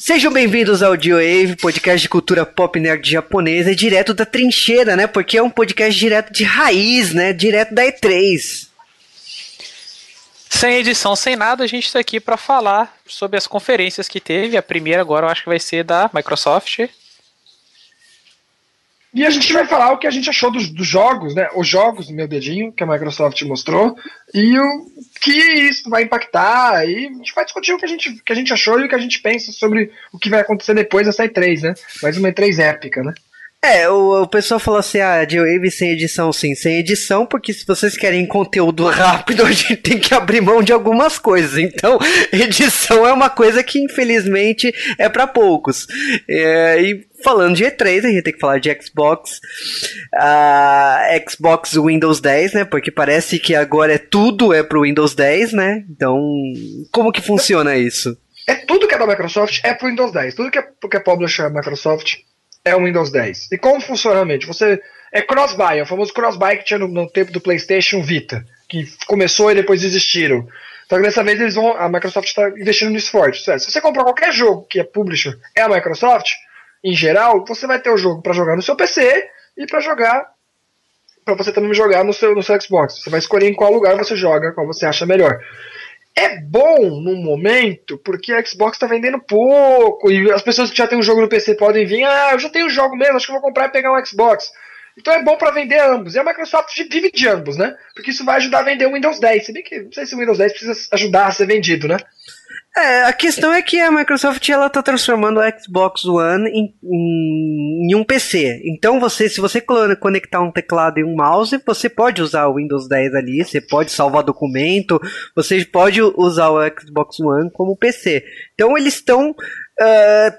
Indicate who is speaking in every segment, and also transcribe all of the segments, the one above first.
Speaker 1: Sejam bem-vindos ao Wave, podcast de cultura pop nerd japonesa, direto da trincheira, né? Porque é um podcast direto de raiz, né? Direto da E3.
Speaker 2: Sem edição, sem nada, a gente está aqui para falar sobre as conferências que teve. A primeira agora eu acho que vai ser da Microsoft.
Speaker 3: E a gente vai falar o que a gente achou dos, dos jogos, né? Os jogos, meu dedinho, que a Microsoft mostrou, e o que isso vai impactar. E a gente vai discutir o que a gente, que a gente achou e o que a gente pensa sobre o que vai acontecer depois dessa E3, né? Mais uma E3 épica, né?
Speaker 1: É, o, o pessoal falou assim, ah, de Wave sem edição, sim, sem edição, porque se vocês querem conteúdo rápido, a gente tem que abrir mão de algumas coisas. Então, edição é uma coisa que, infelizmente, é para poucos. É, e falando de E3, a gente tem que falar de Xbox, uh, Xbox Windows 10, né? Porque parece que agora é tudo é pro Windows 10, né? Então, como que funciona isso?
Speaker 3: É tudo que é da Microsoft é pro Windows 10. Tudo que é, que é publisher é Microsoft é o Windows 10. E como funciona realmente? Você é cross-buy, é o famoso cross-buy que tinha no, no, tempo do PlayStation Vita, que começou e depois desistiram. Então dessa vez eles vão, a Microsoft está investindo nisso forte. Se você comprar qualquer jogo que é publisher, é a Microsoft, em geral, você vai ter o jogo para jogar no seu PC e para jogar para você também jogar no seu, no seu Xbox. Você vai escolher em qual lugar você joga, qual você acha melhor. É bom no momento, porque a Xbox está vendendo pouco, e as pessoas que já têm um jogo no PC podem vir, ah, eu já tenho um jogo mesmo, acho que vou comprar e pegar um Xbox. Então é bom para vender ambos. E a Microsoft vive de ambos, né? Porque isso vai ajudar a vender o Windows 10. Se bem que não sei se o Windows 10 precisa ajudar a ser vendido, né?
Speaker 1: É, a questão é que a Microsoft ela tá transformando o Xbox One em, em, em, um PC. Então você, se você conectar um teclado e um mouse, você pode usar o Windows 10 ali, você pode salvar documento, você pode usar o Xbox One como PC. Então eles estão uh,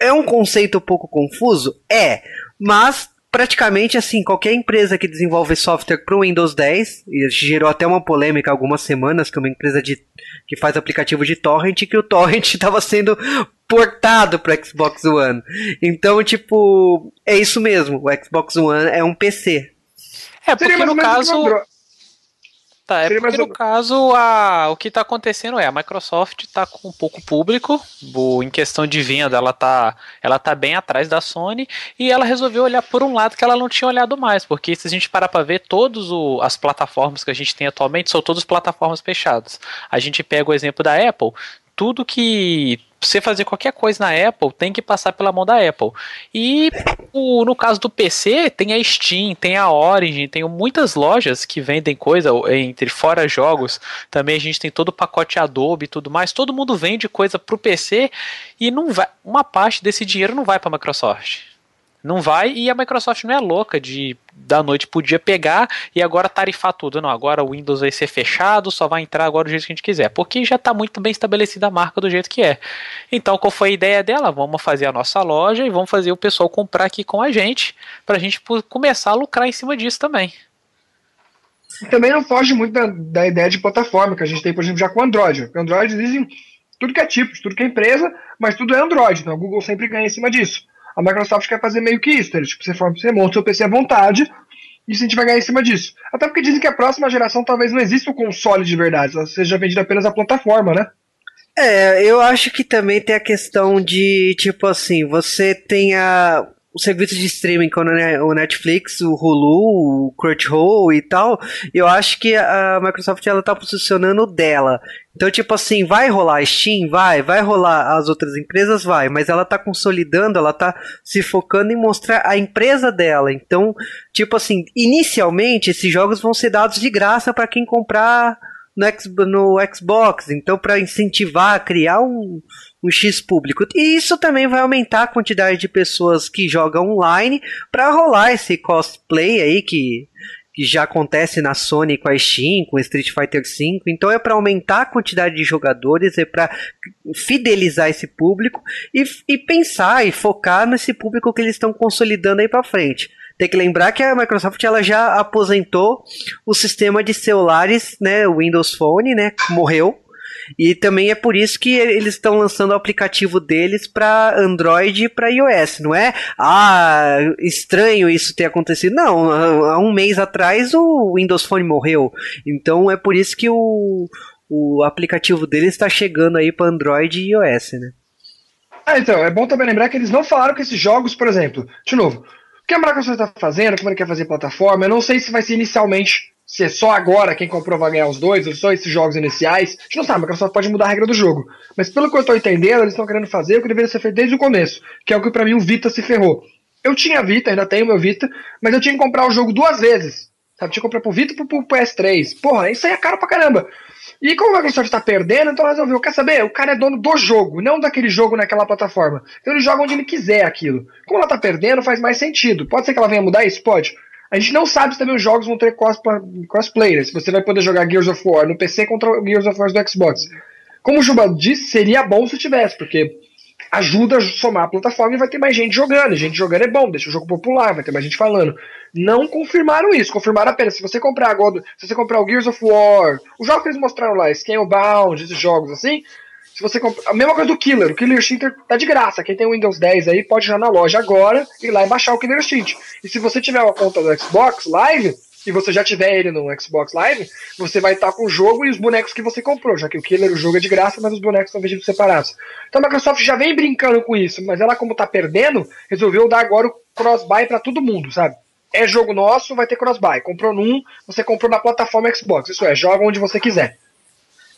Speaker 1: é um conceito um pouco confuso, é, mas praticamente assim, qualquer empresa que desenvolve software para o Windows 10, e gerou até uma polêmica há algumas semanas, que é uma empresa de, que faz aplicativo de torrent, que o torrent estava sendo portado para Xbox One. Então, tipo, é isso mesmo, o Xbox One é um PC.
Speaker 2: É, porque no caso Tá, é porque no caso a, o que está acontecendo é a Microsoft está com pouco público, em questão de venda ela está ela tá bem atrás da Sony e ela resolveu olhar por um lado que ela não tinha olhado mais, porque se a gente parar para ver todas as plataformas que a gente tem atualmente são todas plataformas fechadas. A gente pega o exemplo da Apple, tudo que você fazer qualquer coisa na Apple tem que passar pela mão da Apple. E o, no caso do PC, tem a Steam, tem a Origin, tem muitas lojas que vendem coisa entre fora jogos. Também a gente tem todo o pacote Adobe e tudo mais. Todo mundo vende coisa pro PC e não vai, uma parte desse dinheiro não vai para a Microsoft. Não vai e a Microsoft não é louca de da noite podia pegar e agora tarifar tudo. Não, agora o Windows vai ser fechado, só vai entrar agora do jeito que a gente quiser. Porque já está muito bem estabelecida a marca do jeito que é. Então, qual foi a ideia dela? Vamos fazer a nossa loja e vamos fazer o pessoal comprar aqui com a gente, para a gente começar a lucrar em cima disso também.
Speaker 3: Também não foge muito da, da, ideia de plataforma que a gente tem, por exemplo, já com o Android. O Android dizem tudo que é tipo, tudo que é empresa, mas tudo é Android. Então, a Google sempre ganha em cima disso. A Microsoft quer fazer meio que isso, tipo, você, for, você monta o seu PC à vontade e a gente vai ganhar em cima disso. Até porque dizem que a próxima geração talvez não exista o console de verdade, ela seja vendida apenas a plataforma, né?
Speaker 1: É, eu acho que também tem a questão de, tipo assim, você tem a, os serviços de streaming como o Netflix, o Hulu, o Crunchyroll e tal, eu acho que a Microsoft ela tá posicionando dela. Então, tipo assim, vai rolar Steam? Vai. Vai rolar as outras empresas? Vai. Mas ela tá consolidando, ela tá se focando em mostrar a empresa dela. Então, tipo assim, inicialmente esses jogos vão ser dados de graça para quem comprar no Xbox. Então, para incentivar, criar um, um X público. E isso também vai aumentar a quantidade de pessoas que jogam online para rolar esse cosplay aí que, que já acontece na Sony com a Steam, com Street Fighter V. Então é para aumentar a quantidade de jogadores, é para fidelizar esse público e, e pensar e focar nesse público que eles estão consolidando aí para frente. Tem que lembrar que a Microsoft ela já aposentou o sistema de celulares, né, o Windows Phone, né, morreu e também é por isso que eles estão lançando o aplicativo deles para Android e para iOS, não é? Ah, estranho isso ter acontecido. Não, há um mês atrás o Windows Phone morreu. Então é por isso que o, o aplicativo deles está chegando aí para Android e iOS, né?
Speaker 3: Ah, então, é bom também lembrar que eles não falaram que esses jogos, por exemplo, de novo, o que a Microsoft está fazendo, como ele quer fazer plataforma, eu não sei se vai ser inicialmente, se é só agora quem comprou vai ganhar os dois, ou só esses jogos iniciais. A gente não sabe, a Microsoft pode mudar a regra do jogo. Mas pelo que eu estou entendendo, eles estão querendo fazer o que deveria ser feito desde o começo, que é o que para mim o Vita se ferrou. Eu tinha Vita, ainda tenho meu Vita, mas eu tinha que comprar o jogo duas vezes. Sabe, tinha que comprar pro Vita e pro, pro PS3. Porra, isso aí é caro pra caramba. E como a Microsoft está perdendo, então resolveu, quer saber? O cara é dono do jogo, não daquele jogo naquela plataforma. Então ele joga onde ele quiser aquilo. Como ela está perdendo, faz mais sentido. Pode ser que ela venha mudar isso? Pode. A gente não sabe se também os jogos vão ter crossplay, né? Se você vai poder jogar Gears of War no PC contra Gears of War do Xbox. Como o Juba disse, seria bom se tivesse, porque ajuda a somar a plataforma e vai ter mais gente jogando. Gente jogando é bom, deixa o jogo popular, vai ter mais gente falando. Não confirmaram isso, confirmaram apenas. Se você comprar agora, se você comprar o Gears of War, os jogos que eles mostraram lá, Scalebound, esses jogos assim, se você comprar, a mesma coisa do Killer, o Killer Instinct tá de graça. Quem tem o Windows 10 aí pode ir na loja agora e lá e baixar o Killer Instinct. E se você tiver uma conta do Xbox Live, e você já tiver ele no Xbox Live, você vai estar com o jogo e os bonecos que você comprou, já que o Killer, o jogo é de graça, mas os bonecos são vendidos separados. Então a Microsoft já vem brincando com isso, mas ela, como tá perdendo, resolveu dar agora o cross-buy para todo mundo, sabe? É jogo nosso, vai ter cross-buy. Comprou num, você comprou na plataforma Xbox. Isso é, joga onde você quiser.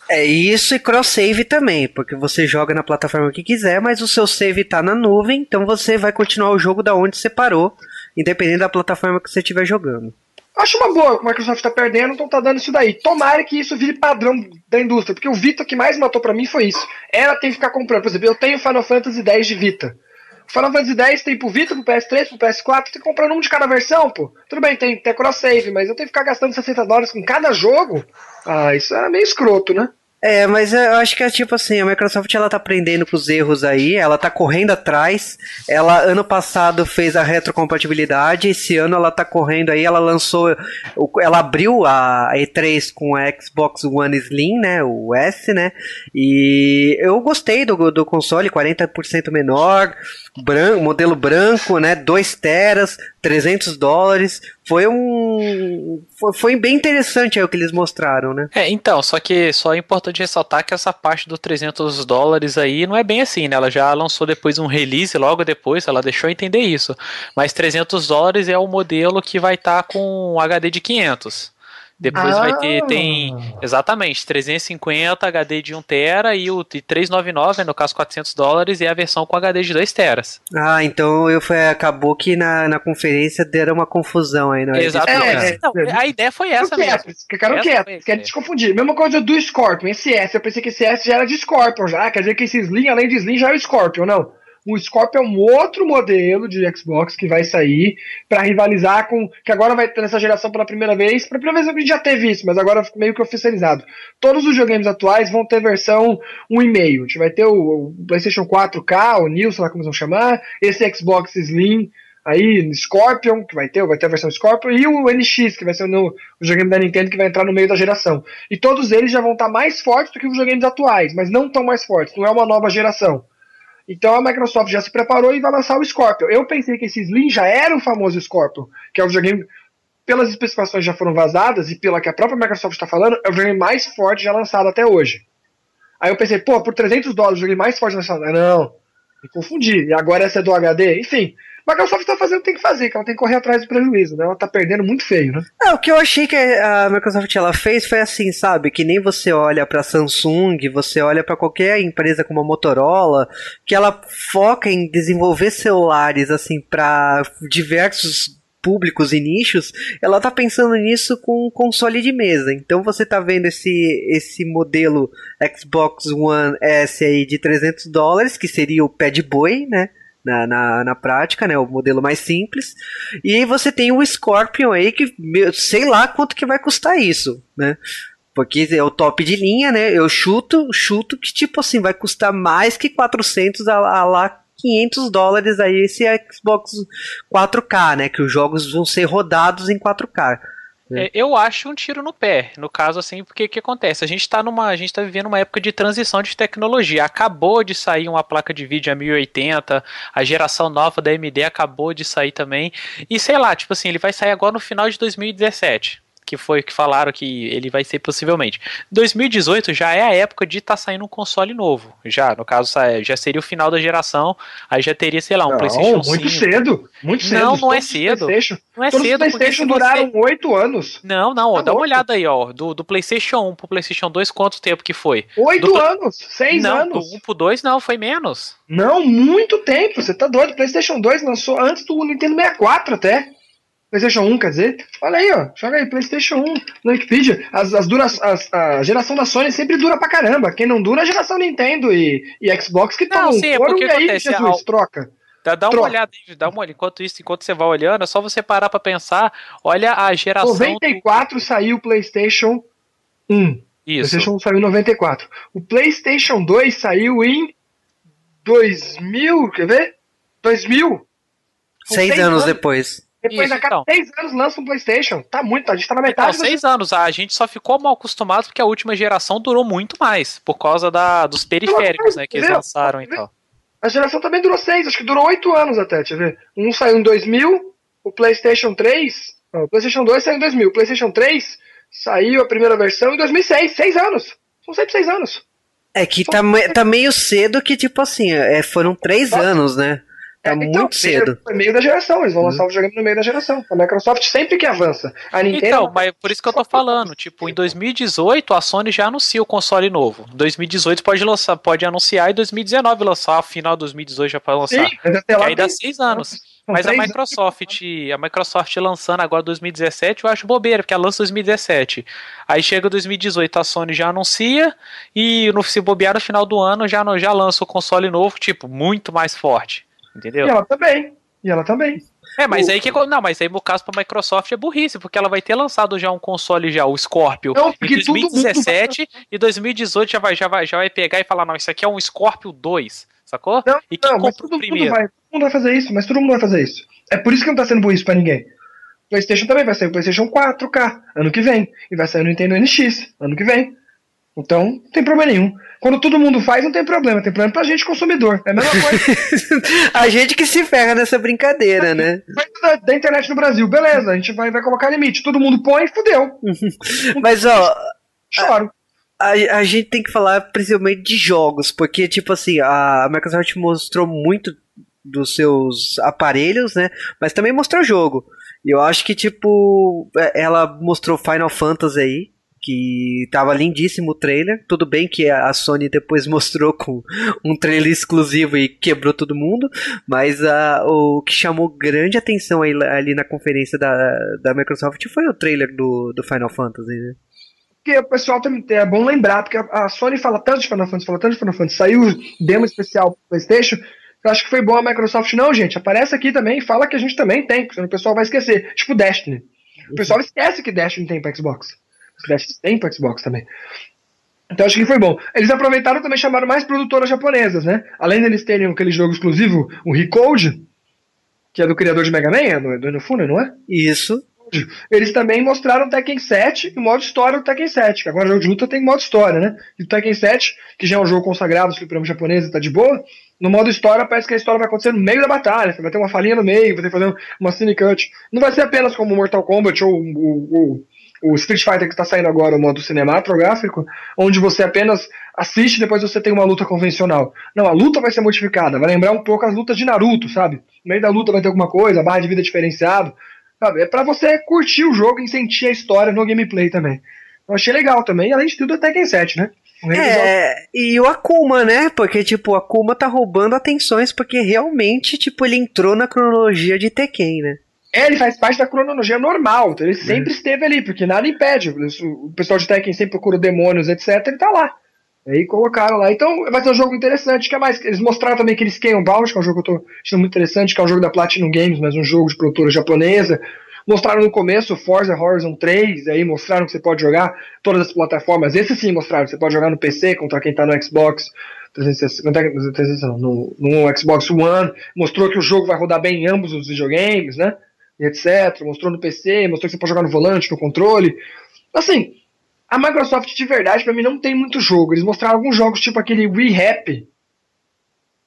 Speaker 1: É isso e cross-save também, porque você joga na plataforma que quiser, mas o seu save está na nuvem, então você vai continuar o jogo da onde você parou, independente da plataforma que você estiver jogando.
Speaker 3: Acho uma boa, a Microsoft tá perdendo, então tá dando isso daí. Tomara que isso vire padrão da indústria, porque o Vita que mais matou para mim foi isso. Ela tem que ficar comprando. Por exemplo, eu tenho Final Fantasy X de Vita. Final Fantasy X tem pro Vita, pro PS3, pro PS4, tem que comprar um de cada versão, pô. Tudo bem, tem, tem cross-save, mas eu tenho que ficar gastando 60 dólares com cada jogo. Ah, isso é meio escroto, né?
Speaker 1: É, mas eu acho que é tipo assim, a Microsoft ela tá aprendendo com os erros aí, ela tá correndo atrás. Ela ano passado fez a retrocompatibilidade, esse ano ela tá correndo aí, ela lançou, ela abriu a E3 com a Xbox One Slim, né, o S, né? E eu gostei do, do console, 40% menor, branco, modelo branco, né, 2 teras, 300 dólares. Foi um. Foi, foi, bem interessante o que eles mostraram, né?
Speaker 2: É, então, só que só é importante ressaltar que essa parte dos 300 dólares aí não é bem assim, né? Ela já lançou depois um release logo depois, ela deixou entender isso. Mas 300 dólares é o modelo que vai estar tá com HD de 500. Depois ah. vai ter, ah. tem, exatamente, 350 HD de 1 tera e o 399, no caso 400 dólares, e a versão com HD de 2 teras.
Speaker 1: Ah, então eu foi, acabou que na, na conferência deram uma confusão aí, não
Speaker 2: é? Exatamente. É, é, a ideia foi essa mesmo.
Speaker 3: Ficaram quietos, querem te confundir. Mesma coisa do Scorpion, esse S, eu pensei que esse S já era de Scorpion já, quer dizer que esse Slim, além de Slim, já é o Scorpion, não. O Scorpio é um outro modelo de Xbox que vai sair para rivalizar com. que agora vai ter nessa geração pela primeira vez. Pela primeira vez a gente já teve isso, mas agora meio que oficializado. Todos os videogames atuais vão ter versão 1,5. A gente vai ter o, o PlayStation 4K, o New, sei lá como eles vão chamar, esse Xbox Slim aí Scorpion, que vai ter, vai ter a versão Scorpion, e o NX, que vai ser o, o videogame da Nintendo que vai entrar no meio da geração. E todos eles já vão estar mais fortes do que os videogames atuais, mas não tão mais fortes, não é uma nova geração. Então a Microsoft já se preparou e vai lançar o Scorpio. Eu pensei que esse Slim já era o famoso Scorpio, que é o videogame, pelas especificações já foram vazadas e pela que a própria Microsoft está falando, é o videogame mais forte já lançado até hoje. Aí eu pensei, pô, por 300 dólares o videogame mais forte lançado. Não, me confundi. E agora essa é do HD? Enfim, Microsoft está fazendo o que tem que fazer, que ela tem que correr atrás do prejuízo, né? Ela tá perdendo muito feio, né?
Speaker 1: É, o que eu achei que a Microsoft ela fez foi assim, sabe? Que nem você olha para Samsung, você olha para qualquer empresa como a Motorola, que ela foca em desenvolver celulares assim para diversos públicos e nichos, ela tá pensando nisso com um console de mesa. Então você tá vendo esse, esse modelo Xbox One S aí de 300 dólares, que seria o Pad Boy, né? Na, na, na prática, né? O modelo mais simples. E você tem o Scorpion aí que sei lá quanto que vai custar isso, né? Porque é o top de linha, né? Eu chuto, chuto que tipo assim vai custar mais que 400 a, a lá 500 dólares aí esse Xbox 4K, né? Que os jogos vão ser rodados em 4K.
Speaker 2: É, eu acho um tiro no pé, no caso assim, porque o que acontece? A gente está numa, a gente tá vivendo uma época de transição de tecnologia. Acabou de sair uma placa de vídeo a 1080, a geração nova da AMD acabou de sair também. E sei lá, tipo assim, ele vai sair agora no final de 2017. Que foi que falaram que ele vai ser possivelmente. 2018 já é a época de estar tá saindo um console novo. Já, no caso, já seria o final da geração. Aí já teria, sei lá, um
Speaker 3: não,
Speaker 2: PlayStation
Speaker 3: muito 5. cedo. Muito cedo.
Speaker 2: Não, não é cedo. Não é Todos cedo.
Speaker 3: Os PlayStation duraram oito você... anos.
Speaker 2: Não, não, tá dá uma olhada aí, ó. Do, do PlayStation 1 pro PlayStation 2, quanto tempo que foi?
Speaker 3: Oito anos. Seis
Speaker 2: não,
Speaker 3: anos.
Speaker 2: Do 1 pro 2, não, foi menos.
Speaker 3: Não, muito tempo. Você tá doido. PlayStation 2 lançou antes do Nintendo 64 até. PlayStation 1, quer dizer? Olha aí, ó. Joga aí, PlayStation 1 no Wikipedia. As, as dura, as, a geração da Sony sempre dura pra caramba. Quem não dura é a geração Nintendo e, e Xbox que
Speaker 2: estão sim, é porque e aí, acontece,
Speaker 3: Jesus, a... troca.
Speaker 2: Dá, dá uma troca. olhada, dá uma olhada. Enquanto isso, enquanto você vai olhando, é só você parar pra pensar. Olha a geração.
Speaker 3: 94 do... saiu o PlayStation 1.
Speaker 2: Isso.
Speaker 3: O PlayStation 1 saiu em 94. O PlayStation 2 saiu em 2000, quer ver? 2000.
Speaker 1: Seis, seis anos, anos depois.
Speaker 3: Depois, Isso, a cada então. seis anos, lança um PlayStation. Tá muito, a gente tá na metade.
Speaker 2: Então, seis anos. A gente só ficou mal acostumado porque a última geração durou muito mais. Por causa da, dos periféricos, né? Que eles lançaram e tal.
Speaker 3: A geração também durou seis, acho que durou oito anos até, deixa eu ver. Um saiu em 2000, o PlayStation 3. Não, o PlayStation 2 saiu em 2000. O PlayStation 3 saiu a primeira versão em 2006. Seis anos. São sempre seis anos.
Speaker 1: É que tá, tá meio cedo que, tipo assim, é, foram três Nossa. anos, né? Tá é, muito então, cedo.
Speaker 3: É meio da geração, eles vão uhum. lançar o videogame no meio da geração. A Microsoft sempre que avança. A Nintendo.
Speaker 2: Então, mas por isso que eu tô falando, tipo, em 2018 a Sony já anuncia o console novo. 2018 pode lançar, pode anunciar e 2019 lançar, final de 2018 já pode lançar. Sim, mas até lá aí dá seis anos. Mas a Microsoft, a Microsoft lançando agora 2017, eu acho bobeira, porque ela lança 2017. Aí chega 2018, a Sony já anuncia e no se bobear no final do ano já já lança o console novo, tipo, muito mais forte. Entendeu?
Speaker 3: E ela também. E ela também.
Speaker 2: É, mas o... aí que não, mas aí no caso para Microsoft é burrice, porque ela vai ter lançado já um console já o Scorpio não, em 2017 e 2018 já vai já vai já vai pegar e falar não, isso aqui é um Scorpio 2, sacou?
Speaker 3: Não, e quem não, compra o primeiro? Vai, todo mundo vai fazer isso, mas todo mundo vai fazer isso. É por isso que não tá sendo burrice para ninguém. PlayStation também vai sair o PlayStation 4K ano que vem e vai sair o Nintendo NX ano que vem. Então, não tem problema nenhum. Quando todo mundo faz, não tem problema. Tem problema pra gente, consumidor. É a mesma coisa.
Speaker 1: a gente que se ferra nessa brincadeira, né?
Speaker 3: Da, da, internet no Brasil, beleza. A gente vai, vai colocar limite. Todo mundo põe, fudeu.
Speaker 1: Mas, ó. Choro. A, a, gente tem que falar principalmente de jogos, porque, tipo assim, a Microsoft mostrou muito dos seus aparelhos, né? Mas também mostrou jogo. E eu acho que, tipo, é, ela mostrou Final Fantasy aí, que tava lindíssimo o trailer. Tudo bem que a Sony depois mostrou com um trailer exclusivo e quebrou todo mundo, mas uh, o que chamou grande atenção aí, ali na conferência da, da Microsoft foi o trailer do, do Final Fantasy, né?
Speaker 3: Porque o pessoal também é bom lembrar, porque a Sony fala tanto de Final Fantasy, fala tanto de Final Fantasy, saiu demo especial pro PlayStation. Eu acho que foi bom a Microsoft, não, gente. Aparece aqui também fala que a gente também tem, senão o pessoal vai esquecer. Tipo Destiny. O pessoal esquece que Destiny tem pra Xbox. Crash tem para Xbox também. Então acho que foi bom. Eles aproveitaram também chamaram mais produtoras japonesas, né? Além deles terem aquele jogo exclusivo, o Recode, que é do criador de Mega Man, é do, Inufune, não é?
Speaker 1: Isso.
Speaker 3: Eles também mostraram o Tekken 7 e o modo história do Tekken 7, que agora o jogo de luta tem modo história, né? E o Tekken 7, que já é um jogo consagrado dos fliperamas japoneses, tá de boa, no modo história parece que a história vai acontecer no meio da batalha, vai ter uma falinha no meio, vai ter que fazer uma cine cut. Não vai ser apenas como Mortal Kombat ou o, o Street Fighter que está saindo agora, o modo cinematográfico, onde você apenas assiste e depois você tem uma luta convencional. Não, a luta vai ser modificada, vai lembrar um pouco as lutas de Naruto, sabe? No meio da luta vai ter alguma coisa, barra de vida diferenciado. Sabe? É para você curtir o jogo e sentir a história no gameplay também. Eu achei legal também, além de tudo, até Tekken 7, né?
Speaker 1: É, e o Akuma, né? Porque, tipo, o Akuma tá roubando atenções porque realmente, tipo, ele entrou na cronologia de Tekken, né?
Speaker 3: É, ele faz parte da cronologia normal, então ele sempre esteve ali, porque nada impede. O pessoal de Tekken sempre procura demônios, etc. Ele tá lá. Aí colocaram lá. Então vai ser um jogo interessante. Que é mais? Eles mostraram também aquele Scalebound, que é um jogo que eu tô achando muito interessante, que é um jogo da Platinum Games, mas um jogo de produtora japonesa. Mostraram no começo Forza Horizon 3, aí mostraram que você pode jogar todas as plataformas. Esse sim mostraram, você pode jogar no PC contra quem tá no Xbox. 360, no, no Xbox One, mostrou que o jogo vai rodar bem em ambos os videogames, né? Etc. Mostrou no PC, mostrou que você pode jogar no volante, no controle. Assim, a Microsoft de verdade, para mim, não tem muito jogo. Eles mostraram alguns jogos, tipo aquele Wii Happy,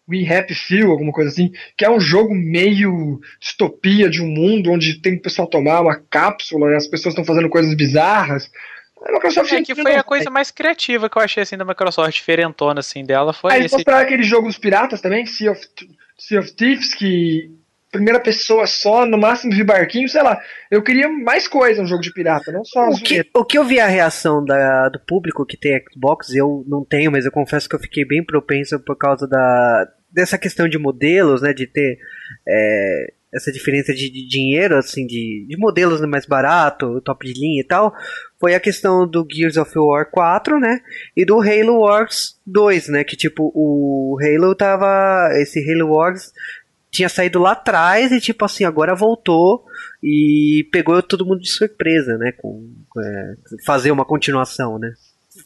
Speaker 3: We Happy Few, alguma coisa assim, que é um jogo meio distopia de um mundo onde tem que o pessoal tomar uma cápsula e as pessoas estão fazendo coisas bizarras.
Speaker 2: A Microsoft é, que foi a coisa mais criativa que eu achei assim da Microsoft, diferentona assim dela. Foi
Speaker 3: Aí esse... mostraram aquele jogo dos piratas também, Sea of, sea of Thieves, que primeira pessoa só, no máximo de barquinho, sei lá. Eu queria mais coisa no jogo de pirata, não só
Speaker 1: o que, o que eu vi a reação da, do público que tem Xbox, eu não tenho, mas eu confesso que eu fiquei bem propenso por causa da dessa questão de modelos, né, de ter é, essa diferença de, de, dinheiro, assim, de, de modelos mais barato, top de linha e tal, foi a questão do Gears of War 4, né, e do Halo Wars 2, né, que tipo, o Halo tava, esse Halo Wars tinha saído lá atrás e tipo assim, agora voltou e pegou todo mundo de surpresa, né, com é, fazer uma continuação, né.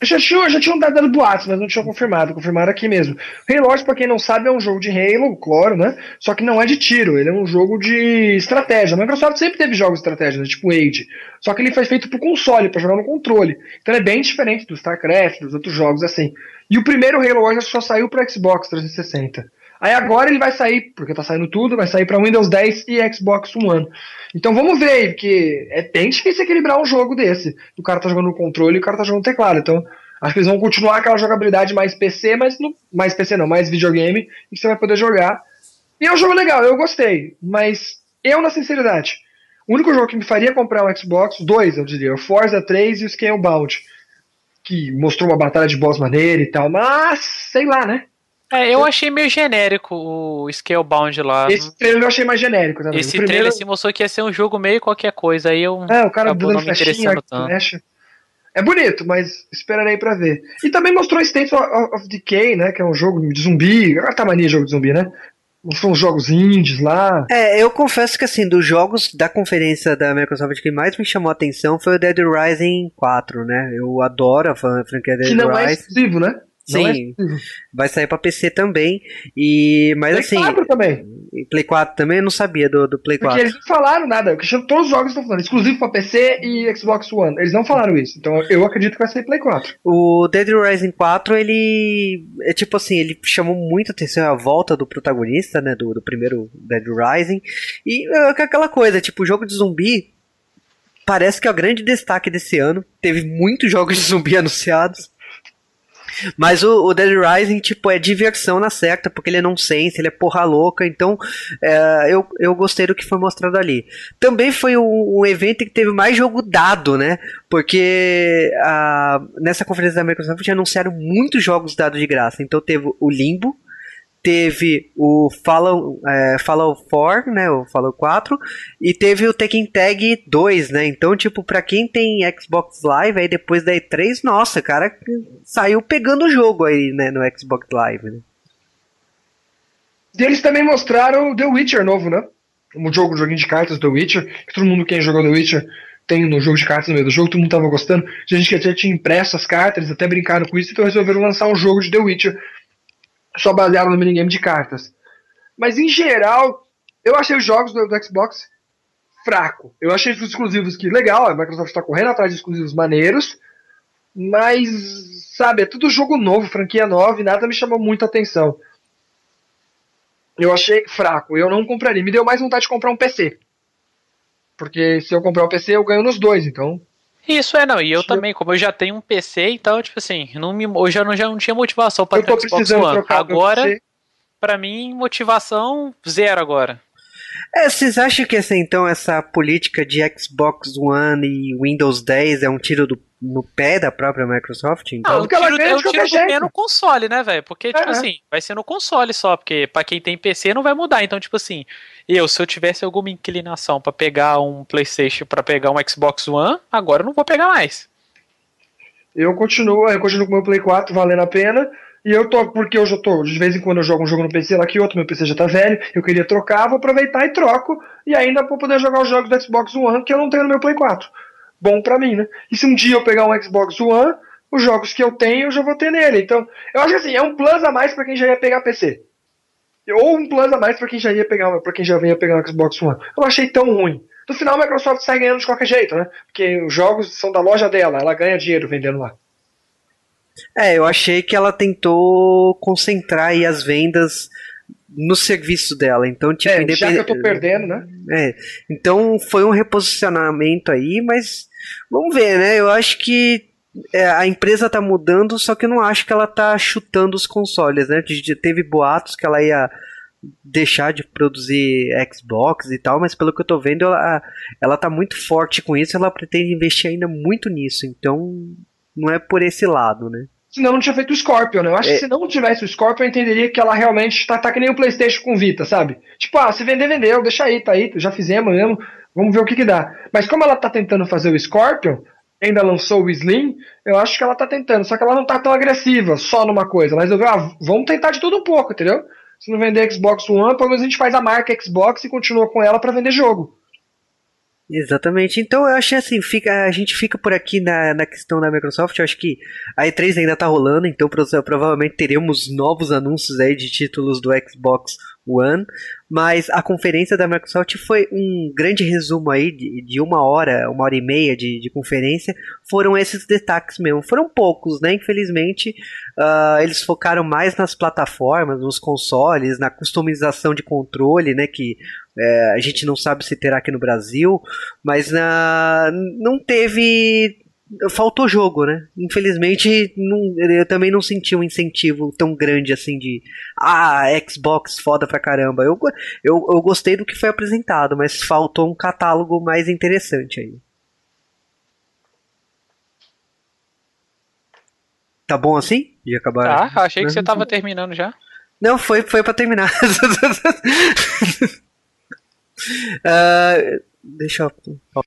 Speaker 3: Já tinha, já tinham dado boatos, mas não tinham confirmado. Confirmaram aqui mesmo. Halo Wars, pra quem não sabe, é um jogo de Halo, claro, né? Só que não é de tiro, ele é um jogo de estratégia. A Microsoft sempre teve jogos de estratégia, né? tipo Age. Só que ele foi feito pro console, para jogar no controle. Então é bem diferente do StarCraft, dos outros jogos assim. E o primeiro Halo Wars só saiu pro Xbox 360. Aí agora ele vai sair, porque tá saindo tudo, vai sair para Windows 10 e Xbox One. Então vamos ver aí, porque é bem difícil equilibrar um jogo desse. O cara tá jogando no controle e o cara tá jogando no teclado. Então acho que eles vão continuar aquela jogabilidade mais PC, mas no, mais PC não, mais videogame, e você vai poder jogar. E é um jogo legal, eu gostei, mas eu, na sinceridade, o único jogo que me faria comprar um Xbox, dois eu diria, o Forza 3 e o Scalebound, que mostrou uma batalha de boss maneira e tal, mas sei lá, né?
Speaker 2: É, eu achei meio genérico o Scalebound lá.
Speaker 3: Esse trailer eu achei mais genérico também.
Speaker 2: Esse primeiro... trailer se mostrou que ia ser um jogo meio qualquer coisa, aí eu
Speaker 3: é, o cara dando não me interessando tanto. Flecha. É bonito, mas esperarei para ver. E também mostrou State of Decay, né? Que é um jogo de zumbi. Agora tá mania jogo de zumbi, né? São os jogos indies lá.
Speaker 1: É, eu confesso que assim, dos jogos da conferência da Microsoft que mais me chamou a atenção foi o Dead Rising 4, né? Eu adoro a franquia Dead Rising. Que não é
Speaker 3: exclusivo, né?
Speaker 1: Sim, é vai sair para PC também. E, mas Play assim.
Speaker 3: Play 4 também.
Speaker 1: Play 4 também eu não sabia do, do Play 4.
Speaker 3: Porque eles não falaram nada. Todos os jogos estão falando, exclusivo para PC e Xbox One. Eles não falaram isso. Então eu acredito que vai sair Play 4.
Speaker 1: O Dead Rising 4, ele. É tipo assim, ele chamou muita atenção a volta do protagonista, né? Do, do primeiro Dead Rising. E é aquela coisa, tipo, o jogo de zumbi. Parece que é o grande destaque desse ano. Teve muitos jogos de zumbi anunciados. Mas o, o, Dead Rising, tipo, é diversão na certa, porque ele é nonsense, ele é porra louca, então é, eu, eu gostei do que foi mostrado ali. Também foi um, um evento que teve mais jogo dado, né? Porque a, nessa conferência da Microsoft anunciaram muitos jogos dados de graça. Então teve o Limbo, teve o Fallout, é, Fallout 4, né, o Fallout 4, e teve o Tekken Tag 2, né, então, tipo, pra quem tem Xbox Live, aí depois da E3, nossa, cara, saiu pegando o jogo aí, né, no Xbox Live, né.
Speaker 3: E eles também mostraram o The Witcher novo, né, um jogo, um joguinho de cartas The Witcher, que todo mundo quem jogou The Witcher tem no jogo de cartas no meio do jogo, todo mundo tava gostando, a gente que até tinha impresso as cartas, eles até brincaram com isso, então resolveram lançar um jogo de The Witcher só baseado no minigame de cartas. Mas em geral, eu achei os jogos do, do Xbox fraco. Eu achei os exclusivos que legal, a Microsoft está correndo atrás de exclusivos maneiros, mas sabe, é tudo jogo novo, franquia nova e nada me chamou muita atenção. Eu achei fraco, eu não compraria. Me deu mais vontade de comprar um PC. Porque se eu comprar um PC, eu ganho nos dois, então
Speaker 2: isso é, não, e eu também, como eu já tenho um PC, então, tipo assim, não me, eu já não, já não tinha motivação para ter Xbox One. Agora, para mim, motivação zero agora.
Speaker 1: É, vocês acham que essa, então, essa política de Xbox One e Windows 10 é um tiro do no pé da própria Microsoft? Então?
Speaker 2: Não,
Speaker 1: ela
Speaker 2: tiro, é um tiro do pé no console, né, velho? Porque, tipo é. assim, vai ser no console só, porque para quem tem PC não vai mudar. Então, tipo assim, eu, se eu tivesse alguma inclinação para pegar um PlayStation, para pegar um Xbox One, agora eu não vou pegar mais.
Speaker 3: Eu continuo, eu continuo com o meu Play 4 valendo a pena. E eu tô, porque eu já tô, de vez em quando eu jogo um jogo no PC lá que outro, meu PC já tá velho, eu queria trocar, vou aproveitar e troco, e ainda vou poder jogar os jogos do Xbox One que eu não tenho no meu Play 4 bom para mim, né? E se um dia eu pegar um Xbox One, os jogos que eu tenho eu já vou ter nele. Então, eu acho que assim, é um plus a mais para quem já ia pegar PC. Ou um plus a mais para quem já ia pegar, para quem já vinha pegar um Xbox One. Eu achei tão ruim. No final a Microsoft sai ganhando de qualquer jeito, né? Porque os jogos são da loja dela, ela ganha dinheiro vendendo lá.
Speaker 1: É, eu achei que ela tentou concentrar aí as vendas no serviço dela. Então, tipo,
Speaker 3: é, já que eu tô perdendo, né?
Speaker 1: É. Então foi um reposicionamento aí, mas vamos ver, né? Eu acho que é, a empresa tá mudando, só que eu não acho que ela tá chutando os consoles, né? Teve boatos que ela ia deixar de produzir Xbox e tal, mas pelo que eu tô vendo, ela, ela tá muito forte com isso, ela pretende investir ainda muito nisso, então não é por esse lado, né?
Speaker 3: Senão não tinha feito o Scorpion, né? Eu acho é. que se não tivesse o Scorpion, eu entenderia que ela realmente tá, tá que nem o Playstation com Vita, sabe? Tipo, ah, se vender, vendeu, deixa aí, tá aí, já fizemos mesmo, vamos ver o que que dá. Mas como ela tá tentando fazer o Scorpion, ainda lançou o Slim, eu acho que ela tá tentando, só que ela não tá tão agressiva só numa coisa, mas eu ah, vamos tentar de tudo um pouco, entendeu? Se não vender Xbox One, pelo menos a gente faz a marca Xbox e continua com ela para vender jogo.
Speaker 1: Exatamente. Então eu achei assim, fica, a gente fica por aqui na, na questão da Microsoft. Eu acho que a E3 ainda tá rolando, então provavelmente teremos novos anúncios aí de títulos do Xbox One. Mas a conferência da Microsoft foi um grande resumo aí de, de uma hora, uma hora e meia de, de conferência. Foram esses destaques mesmo. Foram poucos, né? Infelizmente, uh, eles focaram mais nas plataformas, nos consoles, na customização de controle, né? Que é, a gente não sabe se terá aqui no Brasil, mas na, não teve. Faltou jogo, né? Infelizmente, não, eu também não senti um incentivo tão grande assim de. Ah, Xbox foda pra caramba. Eu, eu, eu gostei do que foi apresentado, mas faltou um catálogo mais interessante aí. Tá bom assim?
Speaker 2: De acabar? Tá, achei que você tava terminando já.
Speaker 1: Não, foi, foi pra terminar. Uh, deixa eu.